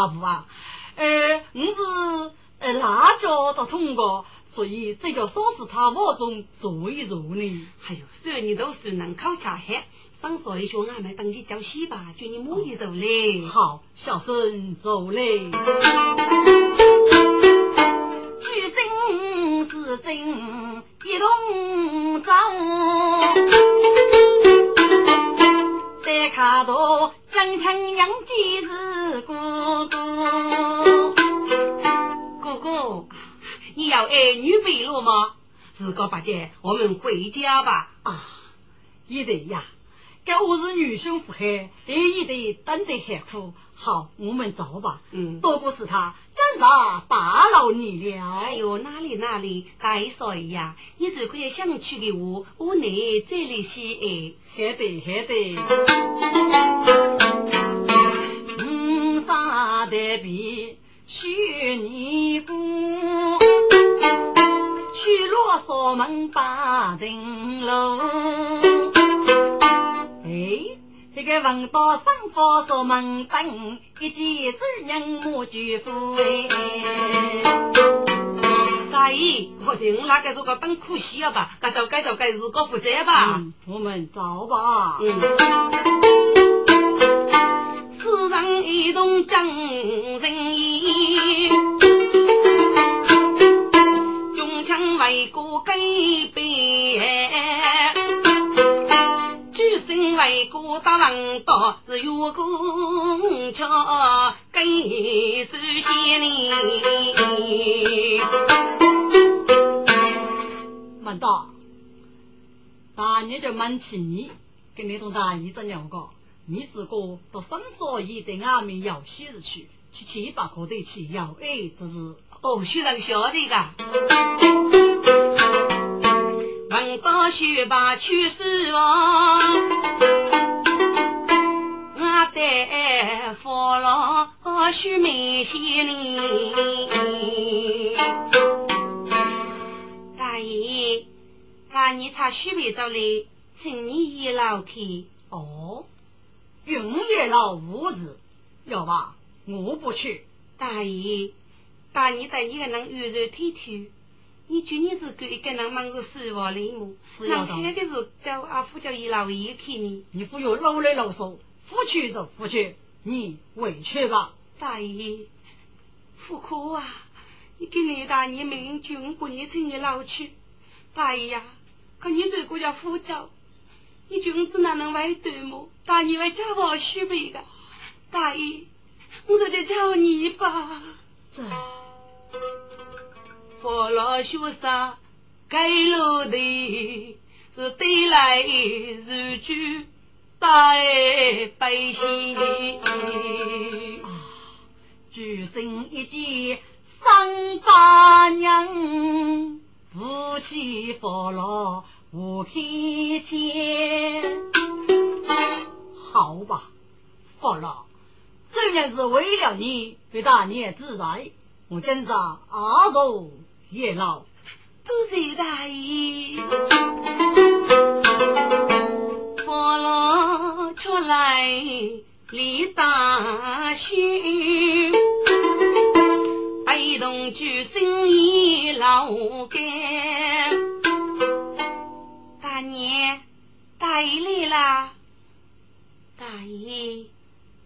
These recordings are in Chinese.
呃，爸爸啊，呃，我是呃辣椒的通过，所以这叫说是他我中做一做呢。哎呦，虽你都是能考察黑。上所一说，俺们等你叫戏吧，叫你母一走嘞。好，小孙走嘞。举身自正一同走，再看到江城杨继是哥哥。哥哥，你要儿女背篓吗？四哥八姐，我们回家吧。啊，也得呀。该我是女生不害，也得等得很苦。好，我们走吧。嗯，多过是他，真的打扰你了。哎呦，哪里哪里，大少爷呀，你如果要想去的话，我来这里去哎。还得还得。五沙的比许你不，去罗锁门把灯笼。哎，这个闻到生火锁门灯，一见是人母举夫哎。大姨，我听那个如果等可惜了吧？该走该走该日过负责吧。我们走吧。嗯。世上一动真人意，中枪为国改变。身为国大王道，是有功桥给首先哩。满大，大爷就满起你，跟那种大姨子两个，你自个到三所以对俺们要喜日去，去七八个得去要哎，这是哦，学人晓得的。闻到学把去世哦，我带佛老须眉心里。大爷，那你查须眉着嘞，请你一老去。哦，云也老无事，要吧？我不去。大爷，大爷在你个能温柔体贴。你今年是跟一个人忙着死亡嘞么？那开的是叫阿父叫伊老爷去呢。你不要老来老说，不去就不去，你委屈吧。大爷，父可啊！你跟你大爷明君不念请你老去。大爷呀，可你如果要扶着，你君子哪能外对么？大爷会叫我许配的。大爷，我就叫你吧。这。佛老学生盖楼的，是对来如举大爱百姓。举身一见三八娘，夫妻佛老无开钱。好吧，佛老，虽然是为了你，为大年之在，我今朝阿如。叶老，多谢大爷。佛老出来立大勋，被动举身一老干。大年，大爷来啦！大爷，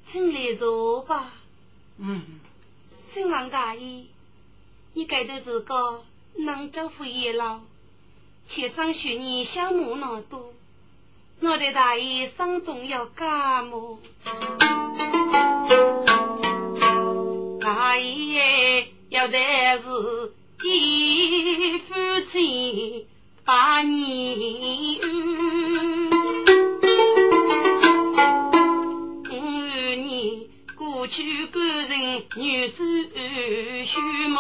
请来坐吧。嗯，请王大爷。你该头是个能招呼爷老，且上学你小木那多，我的大爷生中要干么？大爷要的是一夫妻百年过去，官人女婿许梦，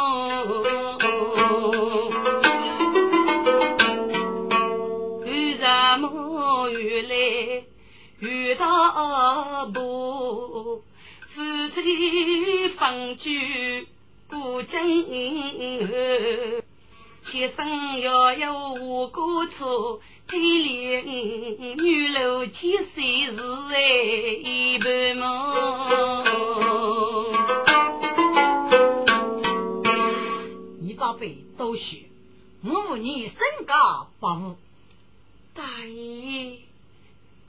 为什么原来遇到不夫妻分居？古今前生要有无过错，天怜女楼千岁是哎一半梦。你宝贝都学，我你身高八五，大爷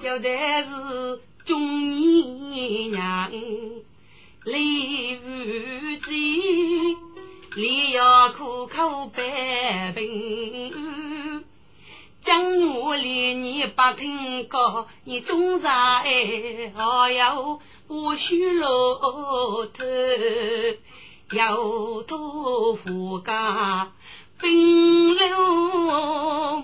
要的是中年娘。李无忌，你要苦口百病，将我连你不听过，你总在哎哟，不许落头，要做夫家冰流。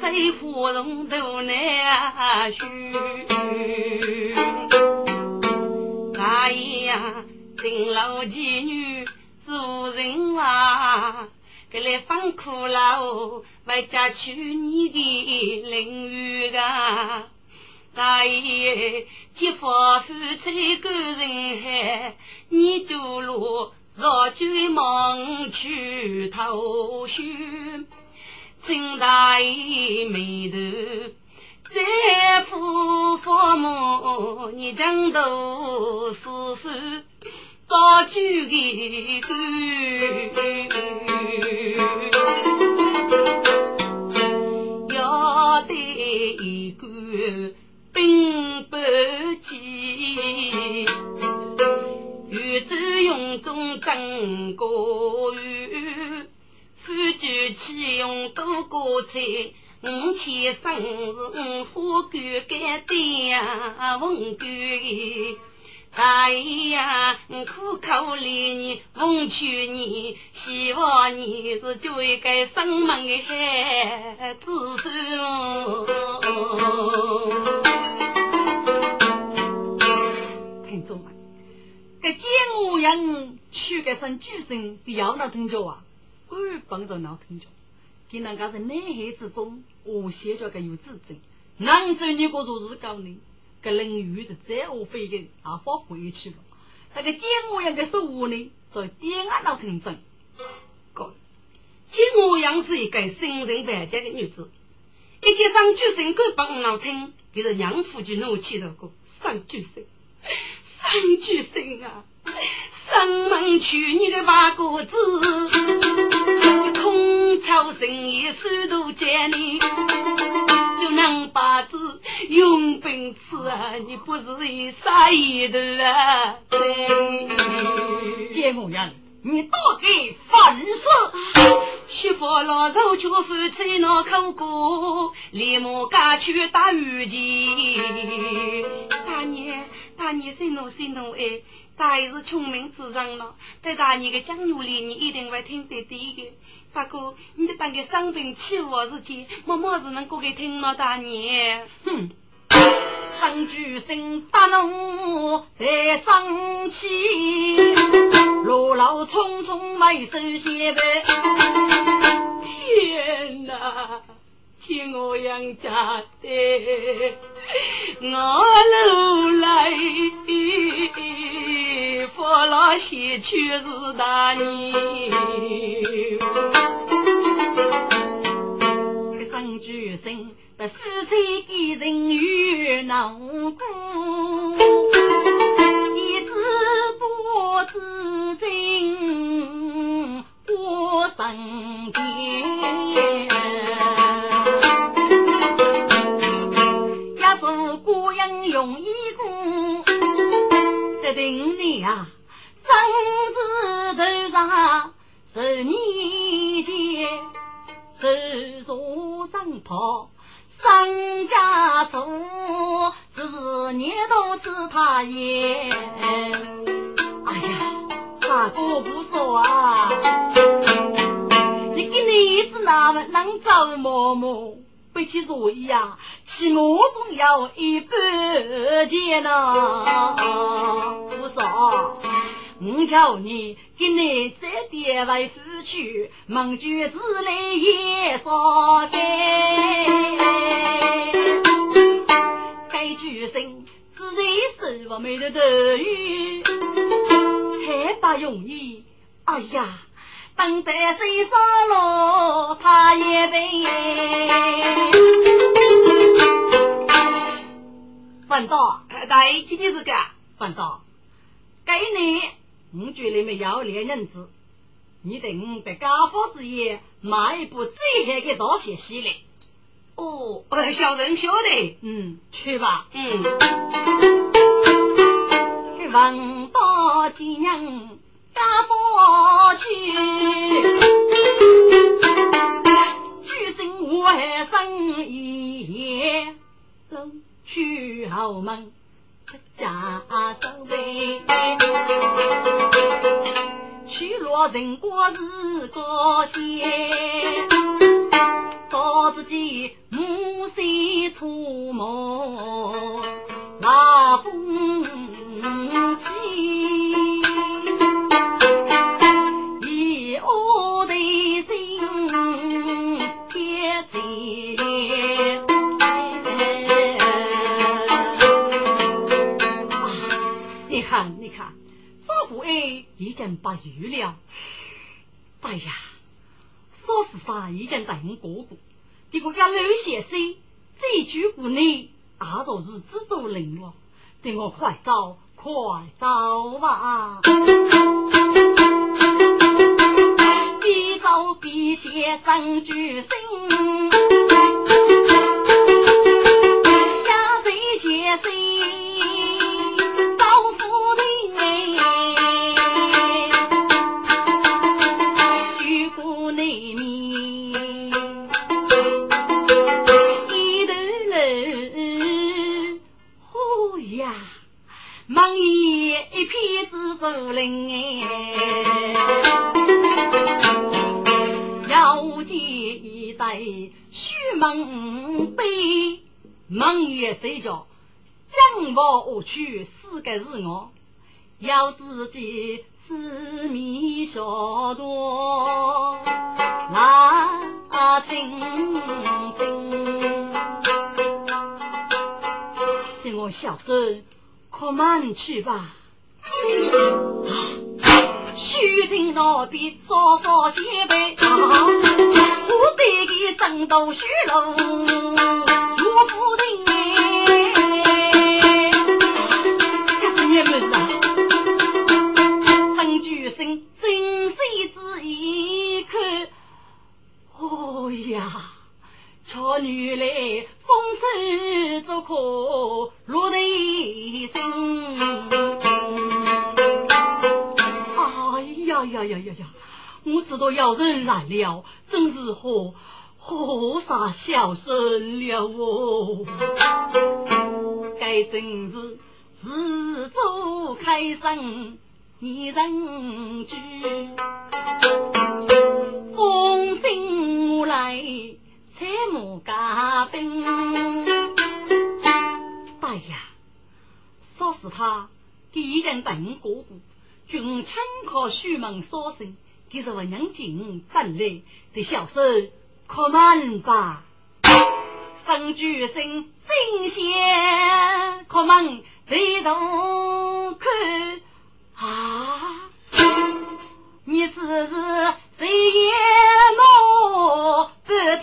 在芙蓉头难寻，大爷呀，勤劳妓女做人话，给来放苦劳，为家娶你的邻居啊！大爷，结夫夫妻个人海，你走路若追忙去偷寻。金大爷眉头再扶父母，你将都死死早酒一干，要得一个兵不济，玉子用中争过雨。夫君起用多过菜，五千生是五花干干的呀，风干。大爷呀，苦口里你奉劝你，希望你是做一个生门的孩子孙。听众们，这监护人娶个生举生，必要那听着。啊！官帮着。闹听着，给人家是男孩之中，我写着。个有自尊。男生如果说是高呢，个人遇是再无飞的，也放回去了。那个监我样的守护呢，在点俺闹听真。哥，监我样是一个心人万家的女子，一见上举生官帮闹听，就是娘夫就怒气了。个上举生，上举生啊！上门娶你的八个子，空巢生意手都见你，就能把子用本吃啊！你不是一傻一头啊！见我人，你到底犯事，媳妇老肉却夫妻闹口过，立马赶去打雨季。大年大年，谁怒谁怒哎！大爷是聪明之人了，对大爷的讲语里，你一定会听得懂的。不过，你就当个生病欺负我时间，默默是能过给听了，大爷。哼，三句声打怒在生气，路老匆匆没收鞋呗。天哪！见我杨家的，我路来，我老西去是大年。一声巨声，把夫妻一人与难过，一字不知真，过生间。上十年前，手坐上袍，上家做，只是年头子他也。哎呀，大哥不说啊，你跟你子那么能找毛毛？背起座椅呀，起码总要一百钱呐！不少，我叫你给你再点位夫去，忙句子来也少该。该举身自然是我们的头语，还不容易。哎呀！等在水上路，他也背。范道，大爷今天是个范道，该年我觉得没要脸人子，你等在家父之夜买一部最好的大鞋洗来。哦，小人晓得，嗯，去吧，嗯。王道吉娘。家过去，举身我还生意，走去后门出家走呗。去落人过是高兴，到自己母心出梦，那风起。已经不遇了，哎呀，说实话，已经等哥哥，结果家老先生这句话呢，也就是自作灵了，等我快走，快走吧，边走边写三句诗，呀，这些诗。竹林哎，要见一对须门背，门也睡着，将我下去，四个是我，要自己四面小多那听听，小声，快慢去吧。须听那边稍稍先辈，我对个生都虚龙，我不听哎。你们呐，曾举身真水子一看，哦呀，瞧女来风尘足可落内心。呀呀呀呀呀！我知道有人来了，真是好好傻孝顺了哦。该真是自作开生一人居，风声来采木家兵。大爷，说是他第一人本哥哥。君臣靠书门所生，给是我娘进本来的小手可慢吧？分居生真仙，可门抬头看啊！你只是谁也莫不天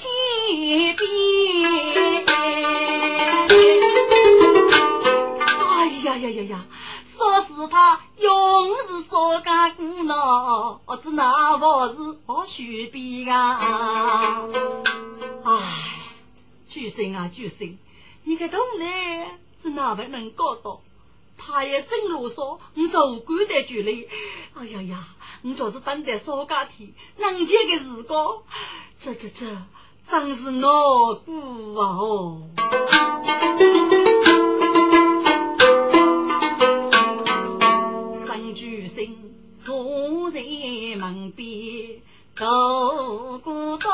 呀呀呀！说是他永是少家姑闹，只那我是我虚边啊！唉，巨星啊巨星，你个动来是哪位能搞到？他也真啰嗦，你受管的距离。哎呀呀，你就是等待少家天，能见的时光，这这这真是恼火啊！举身坐在门边走过道，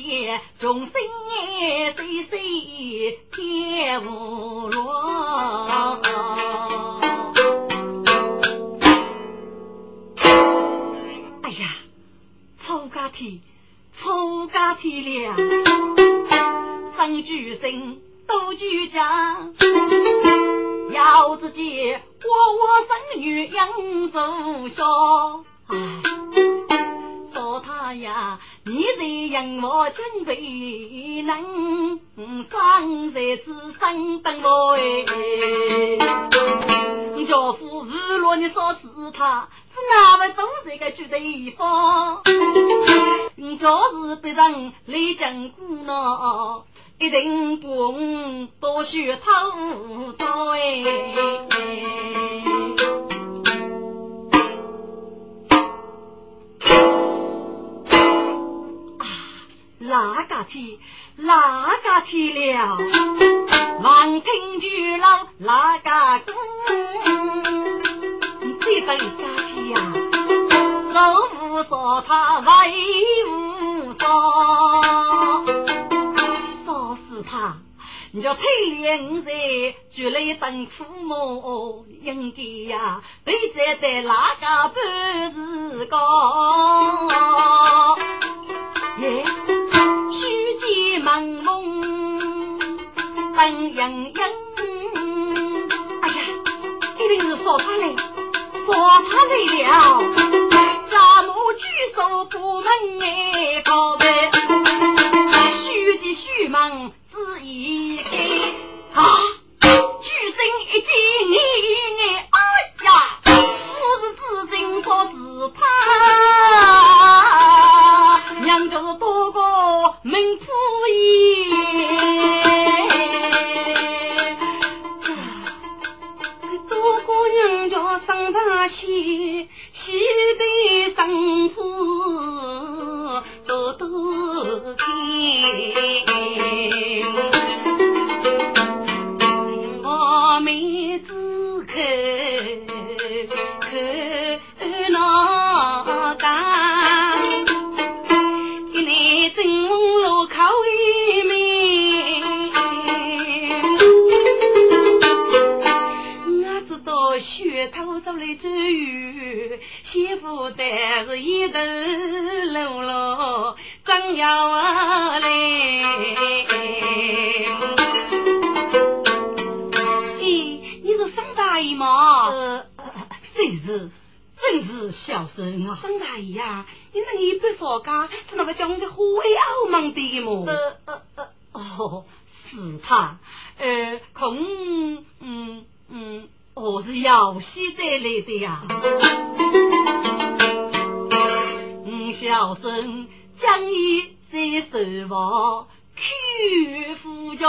些众生哎，岁岁天无落。哎呀，错家天，错家天了！生举生，斗举家，要自己窝窝生女养不孝。哎。他呀，你在养我真为能，放在此生等我哎。家父日落你说是他，是哪位都这个住地方？就是别人来讲古呢，一定不多学偷招哎。哪个天？哪个天了？望听巨浪哪个公？这等家天呀，老夫说他为无说，说是他，你叫配脸在举来等父母，应该呀，被站在哪个半是高？耶。虚朦胧，冷盈盈。哎呀，一定是说他来，说他来了。咱母举手不门哎，告白。虚急虚忙，只一开啊，举身一惊哎呀，不是自惊，说是怕。娘就是多个名夫爷，那一般说家，他那个叫我的虎威傲慢的么？呃呃呃，哦，是他，呃，空，嗯嗯，我是姚西带来的呀。嗯，孝顺将义在守望，去夫家，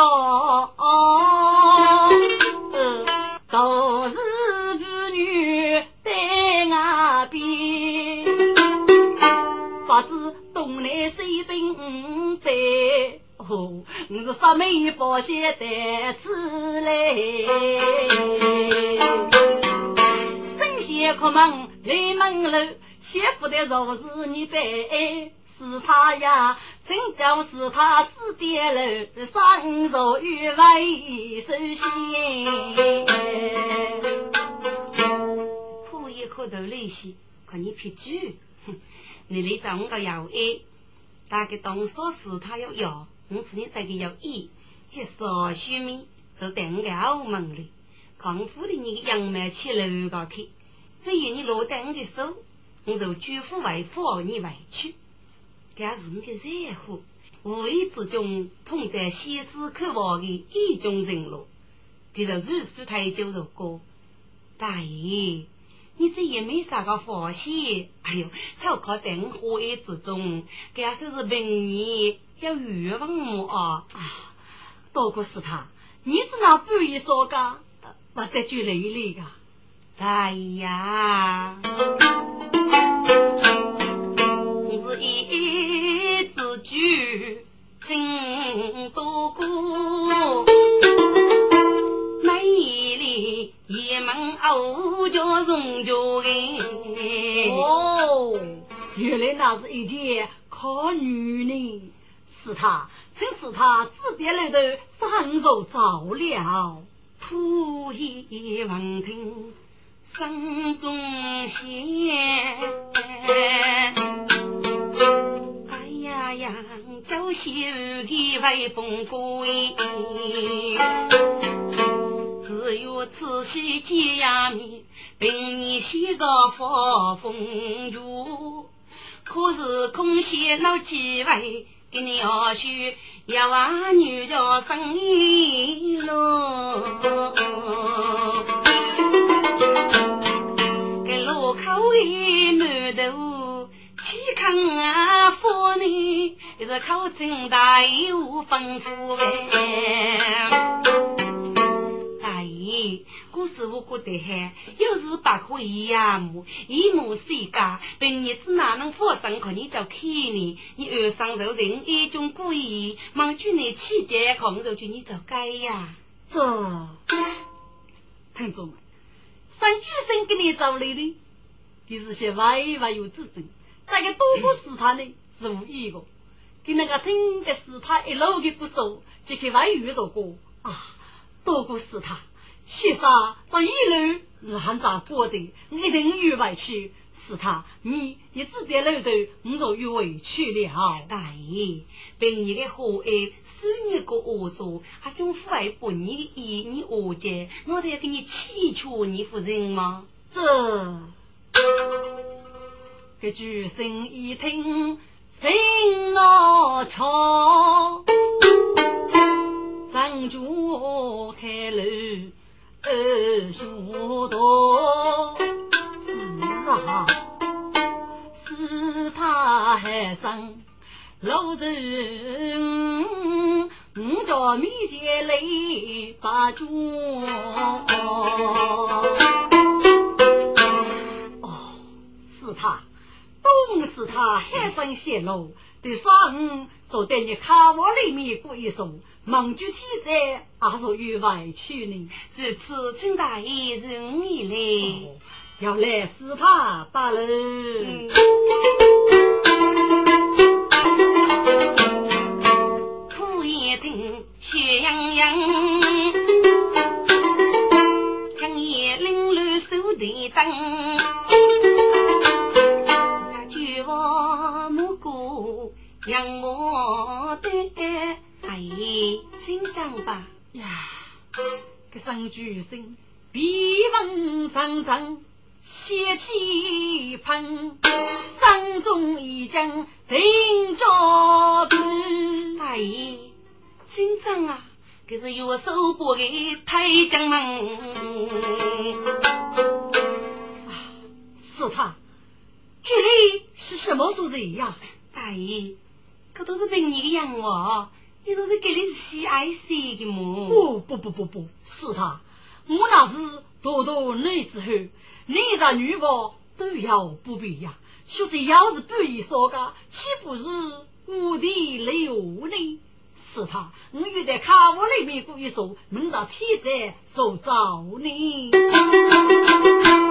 呃，都不知东南西北在，哦，我是发霉保险带此来。神仙可门来门楼，媳妇的若是你背，是他呀，真叫是他指点了，上座与为首先。一颗头利息，看你撇嘴，你来找我个要 A，大概当说是他要要，我知你这个要一，这少许米就等我个后门里，康复的你个杨梅去楼高去，只要你落在我的手，我就举夫为夫你委屈，这是你的热乎，无意之中碰在西施渴望的意中人了，这是如数太久如歌，大爷。你这也没啥个发现，哎呦，就靠灯火之中，给他说是明年要欲望么啊？多过是他，你是那不意说个？不得就累累个。哎呀，是一字句真多过，一门偶叫荣家哎。哦，原来那是一件可女呢，是他，真是他指点来的上手着了，土一闻听。声中仙，哎呀呀，朝夕的威风归，只有此夕见呀面，并你写个发风月，可是空闲那几位，给你要去要往女家生意喽。口一馒头，气康啊！夫呢，一是口真大，有丰富哎。古师傅过得嗨，要是把可一样么？一亩世家，本日子哪能发生？可你就看呢？你二上受人一种故意，忙住你气节，空着就你就该呀。这，听众们，三句生给你找来的。你是些歪歪有之争，这个多不是他呢是无意的，跟那个听的是他一路的不熟，这个外遇说过啊，多个试探，其实到一路我还咋过的，一定有委屈，是他你一直在楼头，我就有委屈了。大爷，凭你的好爱，收你个恶作，还总父爱不你的意，你恶结，我得给你祈求你夫人吗？这。这句声一听，心我吵，张主开路二学多，是啊，是他还生老人，五家面前来把酒。是他，都是他海上泄露的上所在你卡窝里面过一宿，忙住天灾，还是有委屈呢？如此，请大爷容易来，要来是他罢了。苦一听血洋洋，将夜冷露手提灯。让我对哎，紧张吧呀！这声巨声，鼻风阵阵，血气喷，山中已经定着子。哎，紧张啊！这是有手把的太将门。是他，这里是什么所在呀？大爷。这都是凭你的养我，你都是给你喜爱谁的么？不不不不不是他，我那是多多女之后，男的女的都要不必呀。就是要是不易说个，岂不是无地流呢？是他，我又在卡屋里面过一宿，梦到天灾受造呢。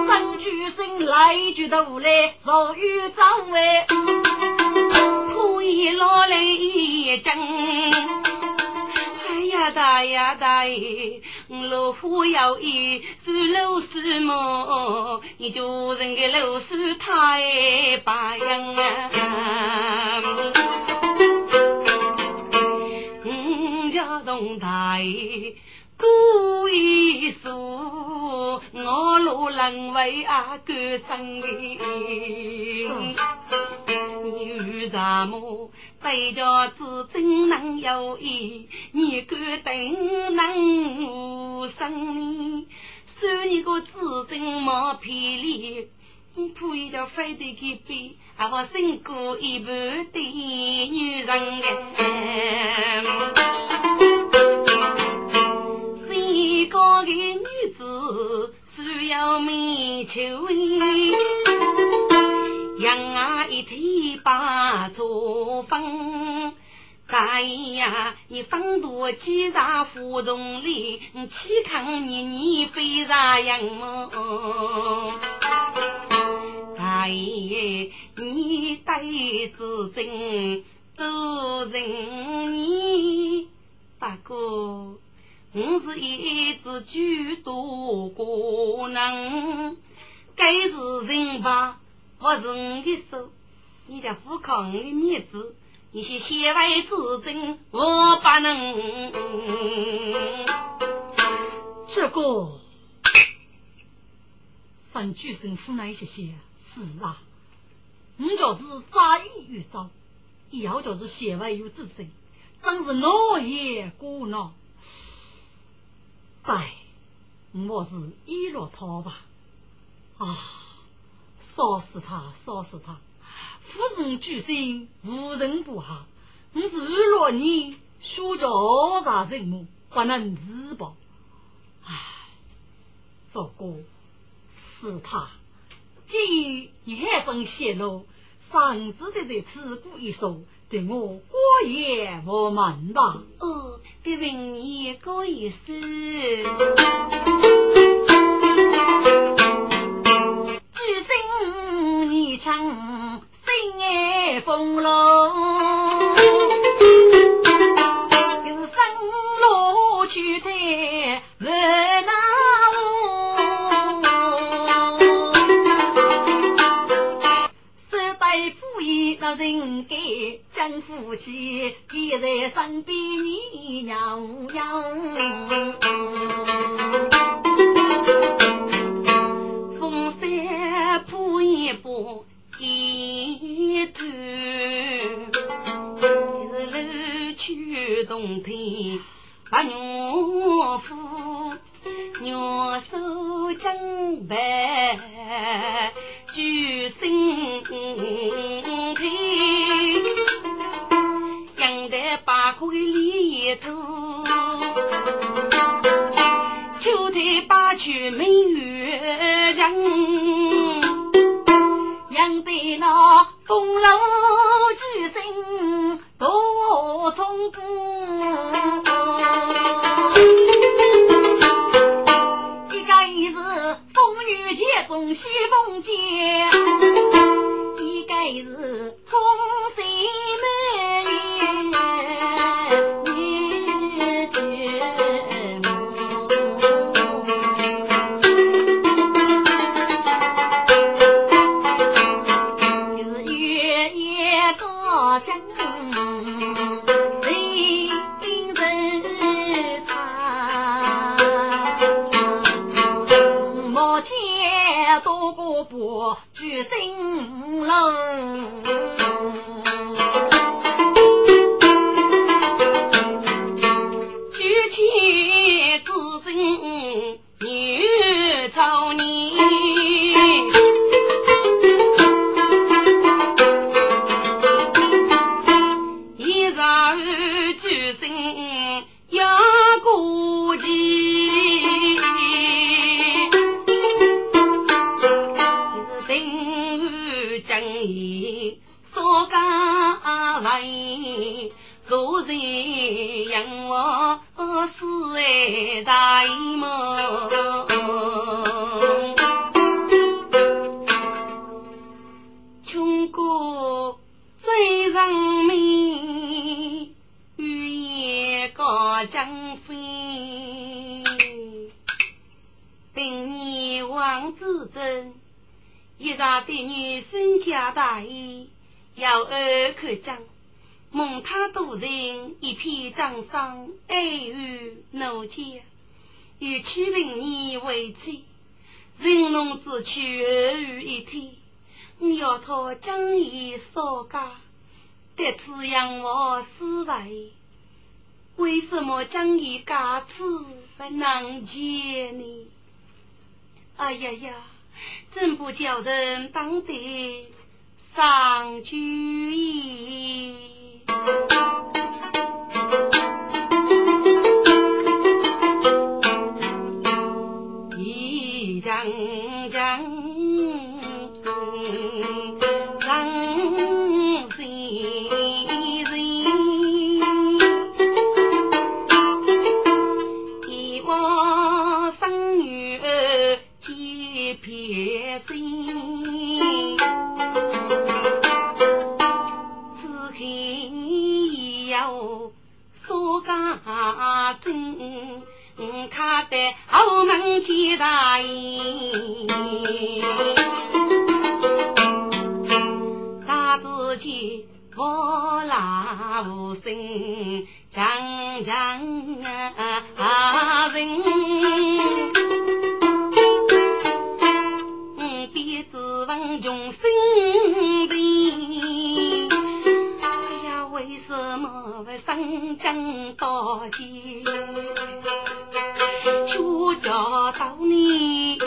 三句生来一句都来，若有张位。可以落来一阵，哎呀大呀大爷，老虎要一是老鼠么？你叫人个老鼠太白样啊！五家东大爷。故意说，我路人为阿哥生的，有什么对家子真能有意？你敢等能无生呢？收你个子真没魄力，你铺一条飞的给背，还我胜过一半的女人哎。高个女子要米秋养啊一天把作风。大爷呀，你放多几大胡同里，岂看你你非咋样么？大爷，你带子真都人你，大哥，我是一只举多过人，该是人吧？我是你的手，你的富康的面子。你是先外之争，我不能。这个三句生父那些些是啊，你就是扎意遇遭，以后就是先外有之争，真是闹也过闹。哎，我是一落涛吧？啊，烧死他，烧死他！夫人居心，无人不好。我是若你，说叫啥人么？不能自保。哎，这个是他。既然海风泄露，上次的在此故一说，对我过也不瞒吧？哦，对人你过一声。居心你唱。心爱风浪，有生路去太难熬。手带斧一那人该将夫妻依在身边，你娘娘。风山铺一步。一头，日日去冬天把牛夫，牛手正白举身体，得八块里头，秋天八去没月人。养得那公路举身多从不，一个是风雨兼中西风间，张飞，等你王子珍。一大的女身家大义，要二看张，蒙他多人一片掌声，爱与怒结，与娶令你为妻，人龙之躯二于一体，要他将义所家，得此让我思维，为什么将义家子不能见呢？哎呀呀！真不叫人当得上主意。一我正嗯嗯卡在门街大英大字街拖拉无声长长啊人嗯的指纹心正道金初嫁到你。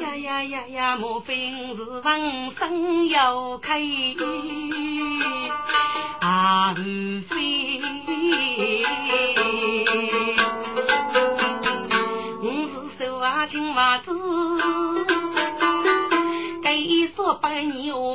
呀呀呀呀莫非我是闻声有开？啊莫非。我是受尽折磨苦给一双白眼无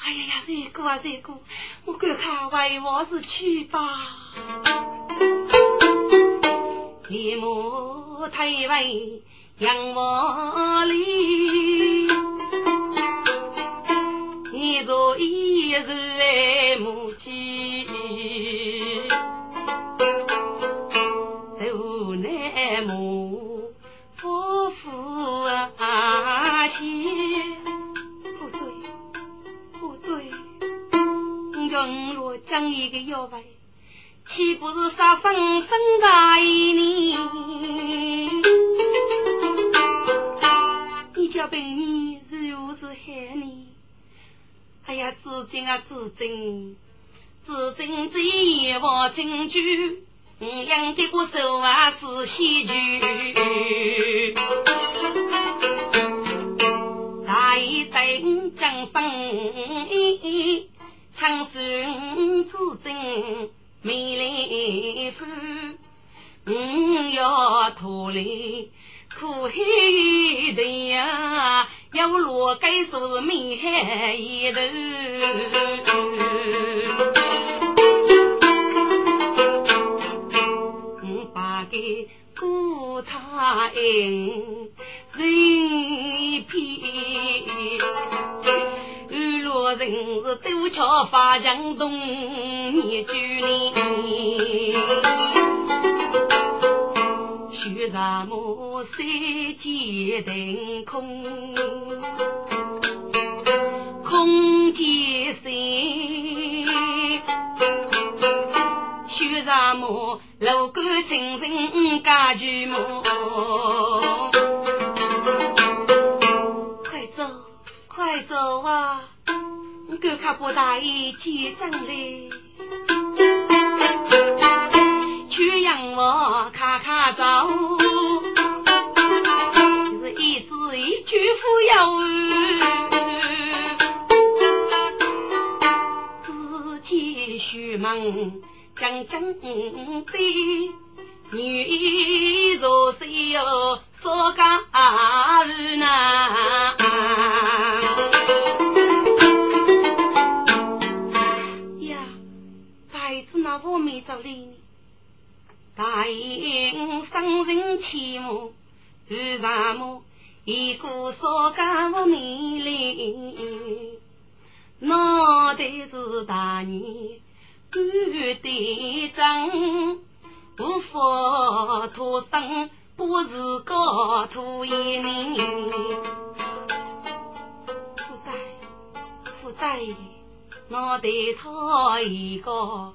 哎呀呀，这个啊这个，我赶快回屋子去吧。你母退位杨王里，你做一日母鸡。将一个妖怪，岂不是杀生生在你？你叫本你如是害你？哎呀，至今啊，至今，至今这一望珍珠，养的我手啊是喜剧。大一等江生。长孙子真美丽妇，我要脱离苦海的呀，要落该说是美海一头。我把给顾他恩人人是多桥发江东，你九年，雪什么三界腾空，空见山，雪什么楼观青人家巨木，快走，快走啊！狗卡不大意结账嘞，去让我看看走，是一字一句富有，自己许梦讲讲的，女若谁哟说干呐？为什么一个说干我美丽？脑袋是大年干得正，不佛土生，不是高土一人。负债，负债，脑袋套一个。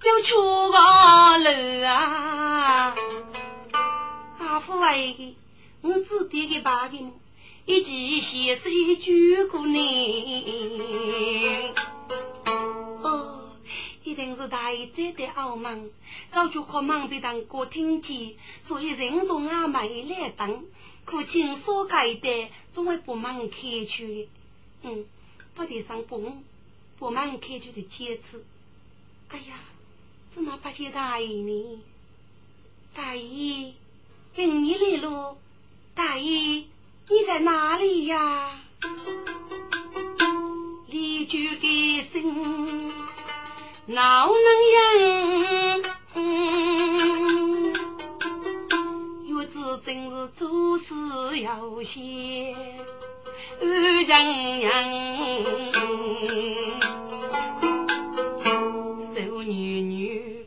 就出个楼啊！阿父哎，我只点个八的一记先生救过你。哦，一定是大爷在的傲慢，早就靠忙的当歌厅去，所以人从阿妹来等。可亲所盖的，总会不忙开去的。嗯，不得上不不忙开去的坚持。哎呀，怎么不见大爷呢？大爷，跟你来喽！大爷，你在哪里呀？离居的心哪能应？月子真是做事要先安静样。手女女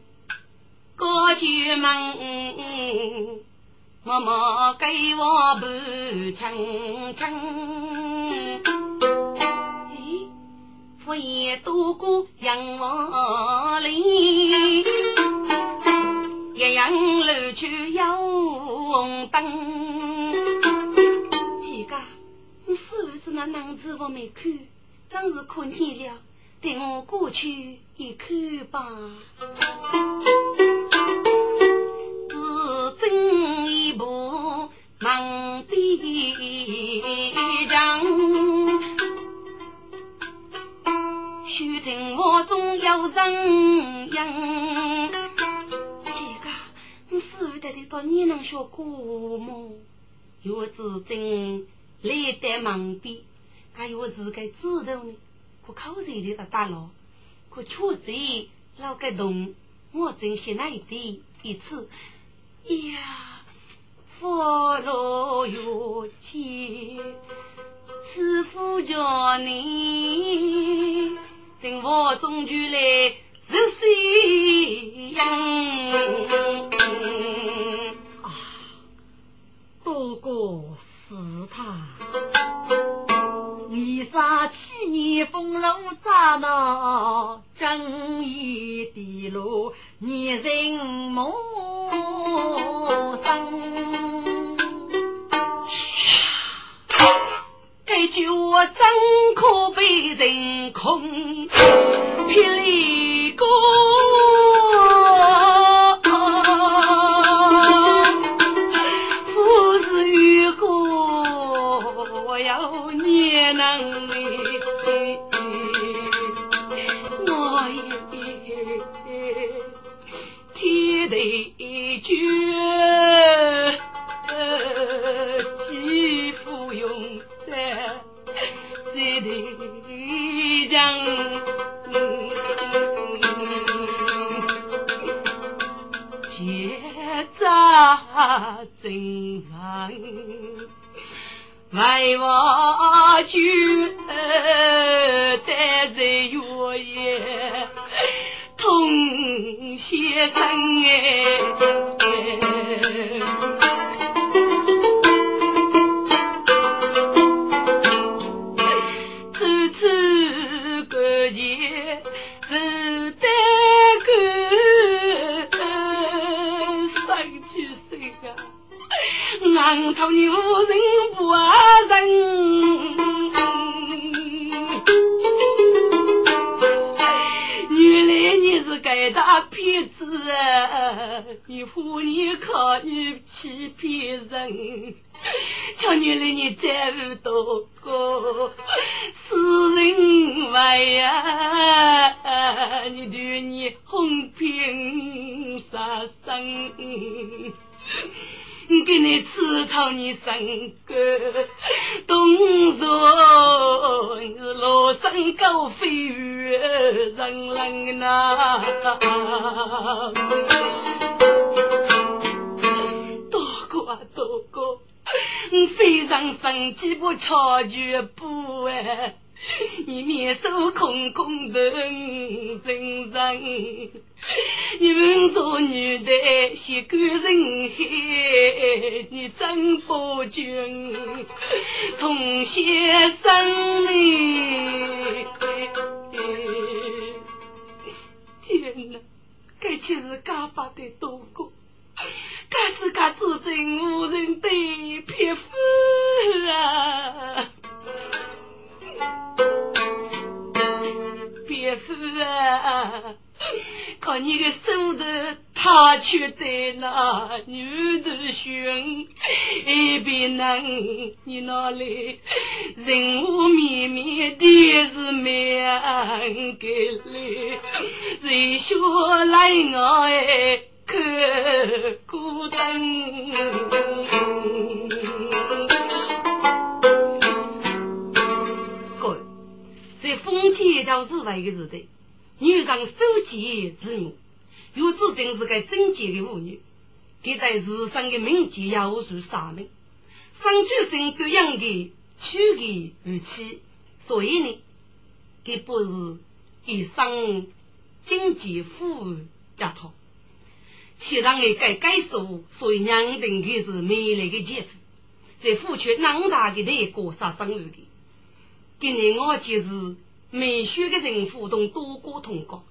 高举门。默默给我伴亲亲，咦，佛爷渡过杨王林，一样楼去有红灯。几个，你是不是那男子我没看，真是可怜了，带我过去一看吧。忙边墙，须听我总有人应。几个，你师傅带的到你能学过吗？月子真来得忙边，还有自个指头呢，可口水里的大佬，可确实老个动，我真心那一点一次。呀，佛罗月见，师傅叫你，等我终究来是谁呀？啊，不过是他，你杀七年风龙扎那正义的路，你人梦。这句话真可被人空，霹雳歌。我你刺透你身骨，动作罗生狗飞人人呐！多哥啊多哥，非常生气不察觉不哎。你面手空空的身上，你问做女的习惯人海，你真不君同先生哩？天哪，该去是嘎巴的多过，该自家自尊无人对，匹夫啊！夫啊！可你的手头，他却在那女头寻，一边难，你那里？人无绵绵，的是命给来，谁说来我哎可孤单？在封建朝之外的时代。女上手机之母，又自称是个贞洁的妇女，给在日上的名节要求杀命，上出生都养的娶的儿妻，所以呢，给不是以上经济富裕家头，其上的该该说，所以娘定的是美丽的姐夫，在付出囊大的代过杀生育的，今年我就是。美秀的人互动多过通过，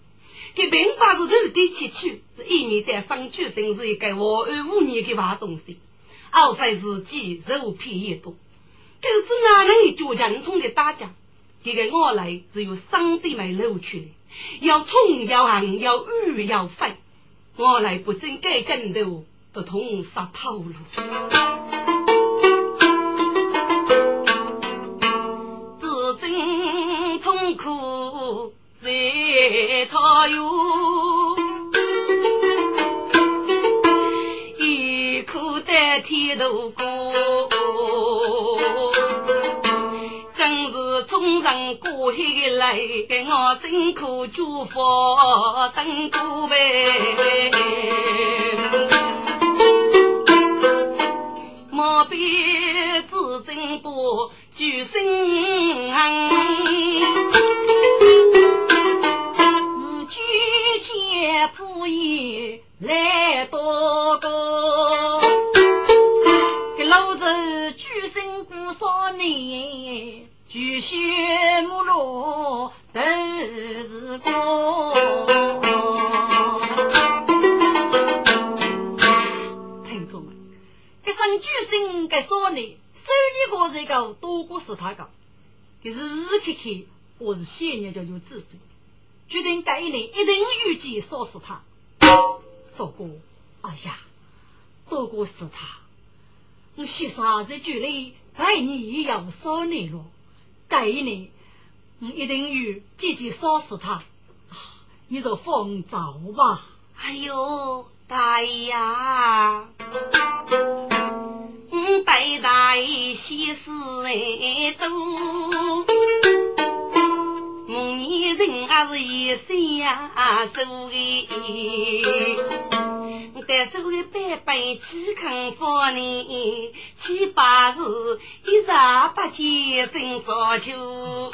给平八是头的七去，是一面在上去生是一个我二五年的坏东西，二非自己肉皮也多，可是哪能就人通的打架？这个我来只有上帝没露出来，要冲要横要雨要飞，我来不争该战斗，不通杀套路。苦在他哟，一苦担天头过，真是冲上过海来，我真可祝福等过呗。莫比自珍宝，举身剑铺衣来多高，给老子举身过少年，举血木罗都是光。举身该少年，手里过。这个多过是他个，可是日看看我是先年就有自尊，决定该一年一定预计杀死他。说过，哎呀，多过是他，我写啥子句里爱你也要少年了，该一年我一定有积极杀死他。你就放走吧。哎呦，大爷呀！百大喜事来多，我年人还是一生呀受的，但是个百百健康福呢，七八十一日不见真少求，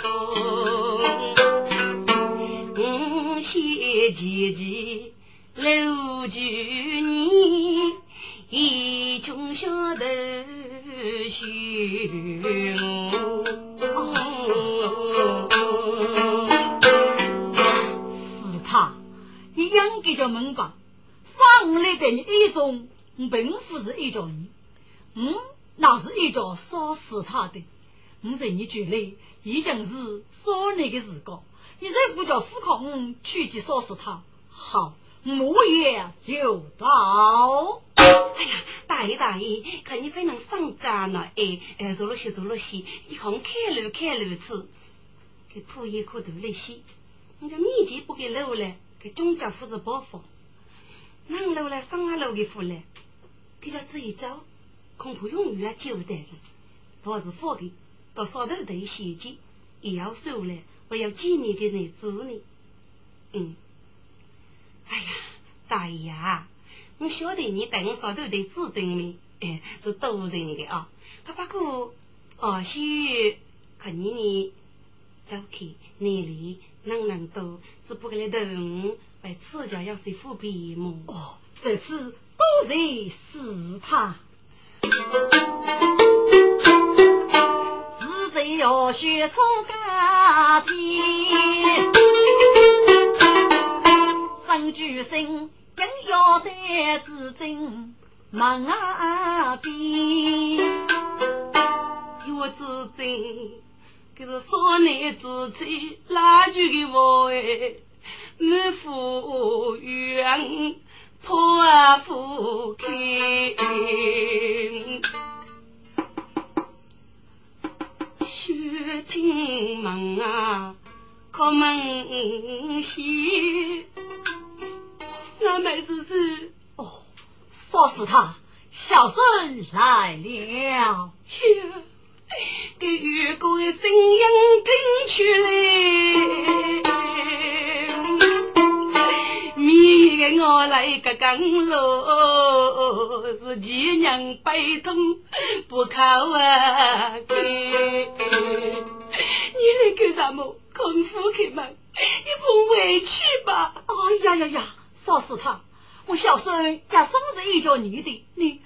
五谢姐姐六九年。一穷小头寻应该叫门房？上来给你一种，并不是一种你，嗯，那是一种杀死他的。我在你觉得已经是杀你的时光，你再不叫富康去去杀死他，好，我也就到。哎呀，大爷大爷，看你非常上家呢，哎哎，坐了些坐了些，你看开路开路子，给铺一颗头来些，你这面前不给漏了，给中家夫子包袱，南路了上下路给付了，给他自己走，恐怕永远交代了，倒是放给到上头头写记，也要收了，我要见面的日子呢，嗯，哎呀，大爷啊。我晓得你带我上头的自证明，哎，是多人的啊。他不过，哦，许看你呢，走开，那里能能多，只不过来等为此家要是副笔嘛。哦，这次多人是他，自证要学出家庭，生举生。更要得自尊，忙啊边，我自尊，可是少年之妻拉锯的我哎，满腹冤破腹开，雪听门啊，叩门西，那没事是哦。说是他，小孙来了。给月哥的声音听出来，明日我来个刚路，是几娘悲痛不靠啊！你来干什么？空腹开门，你不委屈吧？哎呀呀呀！说是他。我小孙也生是一家女的，你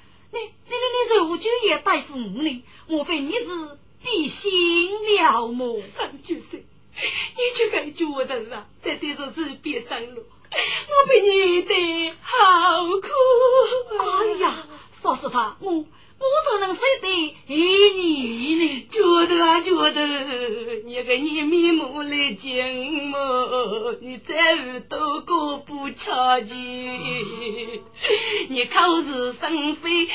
你如今也拜服我呢，莫非你是变心了么？三九岁，你就该觉得了，这这座是别生了，我被你的好苦。哎呀，说实话，我。我怎能舍得爱你呢？觉得啊，觉得你个你面目来见我，你再无多过不巧见。你口是心非，实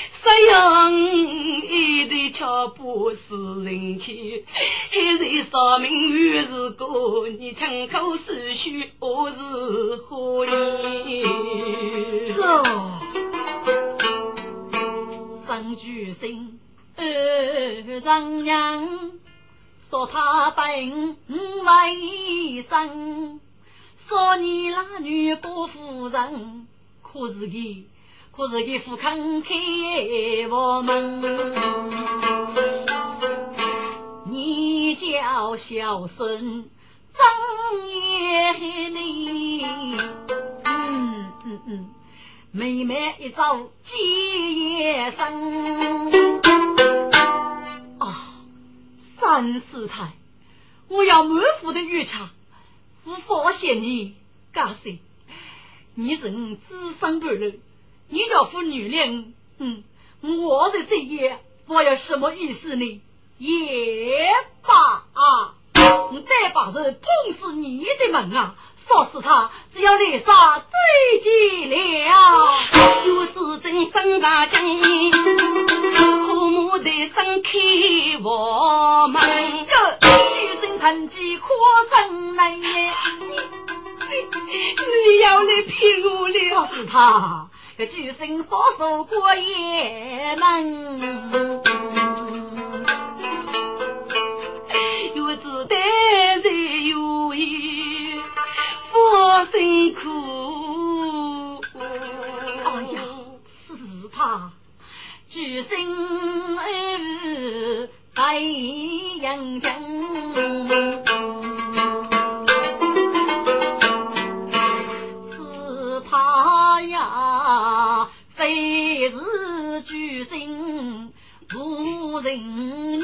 用一对巧不是人气，还在说明于是个你亲口是虚，我是何意？走。张举生，二丈娘说他本为生，说你那女过夫人，可是个，可是个不肯开我门。你叫小孙张爷你，嗯嗯嗯。妹妹一早接夜生啊，三师太，我要满腹的冤屈，无法谢你，干谁？你是我知生伴侣，你叫妇女人，嗯，我的这夜我有什么意思呢？也罢啊，我再把人碰死你的门啊！说是他，只要你杀最急了。有子真生大将，父母在身开我门。哟，举身成疾可真难耶！你要来骗我了？是他，举身佛手过也能。我辛苦，哎呀，是他，举身儿在阳江，是他呀，非是举身无人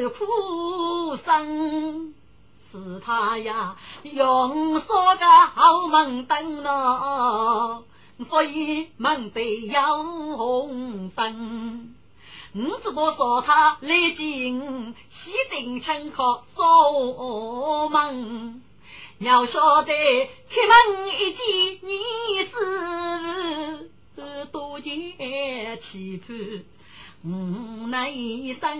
受苦生是他呀，用说个好门灯咯，所以门得有红灯。我只不说他来进西定城客锁门，要晓得开门一见你是多见期盼。无奈一生，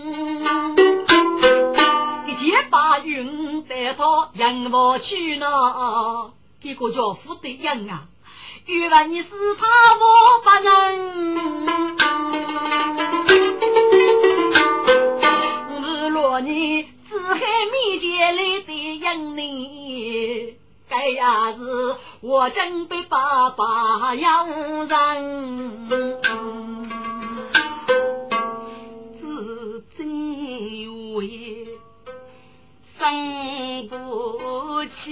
一切把云带他迎我去呢。这个叫富的人啊，原来你是他我不能。日落你四海面前来的人呢，该也是我真被爸爸养人。生不起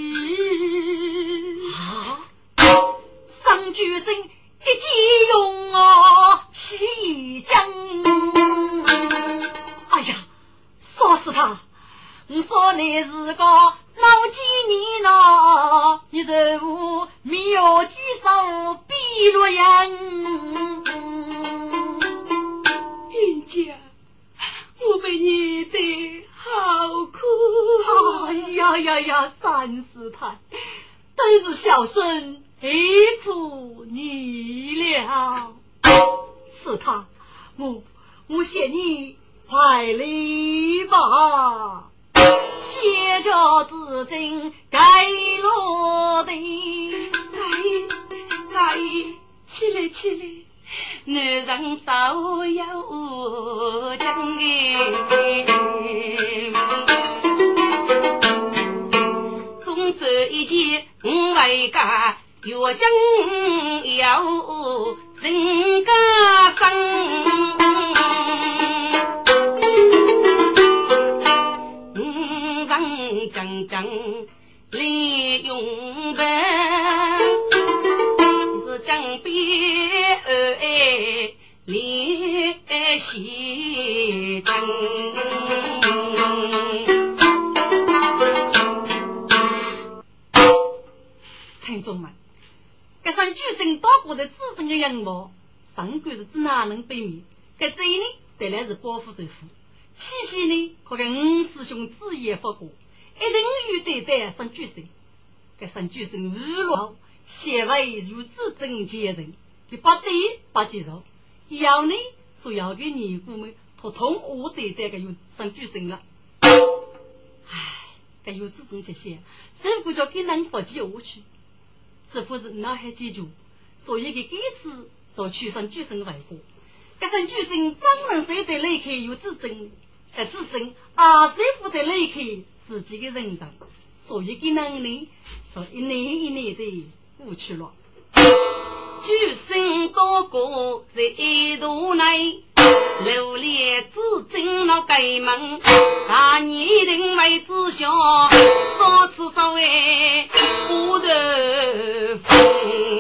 啊！上举身一记用啊，西江。哎呀，杀死他！我说你是个老奸你那，你是我妙计手比洛阳。云家，我被你的好苦。哎呀呀呀，三师太，真是小孙佩服你了。是他，我我谢你快礼吧。写着字经盖落地，大大爷，起来起来，男人早有将哎，总是一件五万家，月将要人家生。将将利用呗，练习针。听众们，这三举生到过的资深的人物，上官是哪能避免？这这呢，当然是包夫最富。七夕呢，可跟五师兄子也发过。一定与对待生举生，这生举生娱乐，写为如此贞洁人，你不对不接受，要你所要的尼姑们，统统我对待个有生举生了。唉，这有这种这些，生不叫给人不接下去，这不是脑海记住，所以给这次做取生举生外国，这生举生专门谁在内克有自尊，这自尊啊，谁负责内克？自己的人等，所以给能力，说一年一年的过去了。举身多高在肚内，流连至进了鬼门，大年龄为子晓，少吃少为，不得风。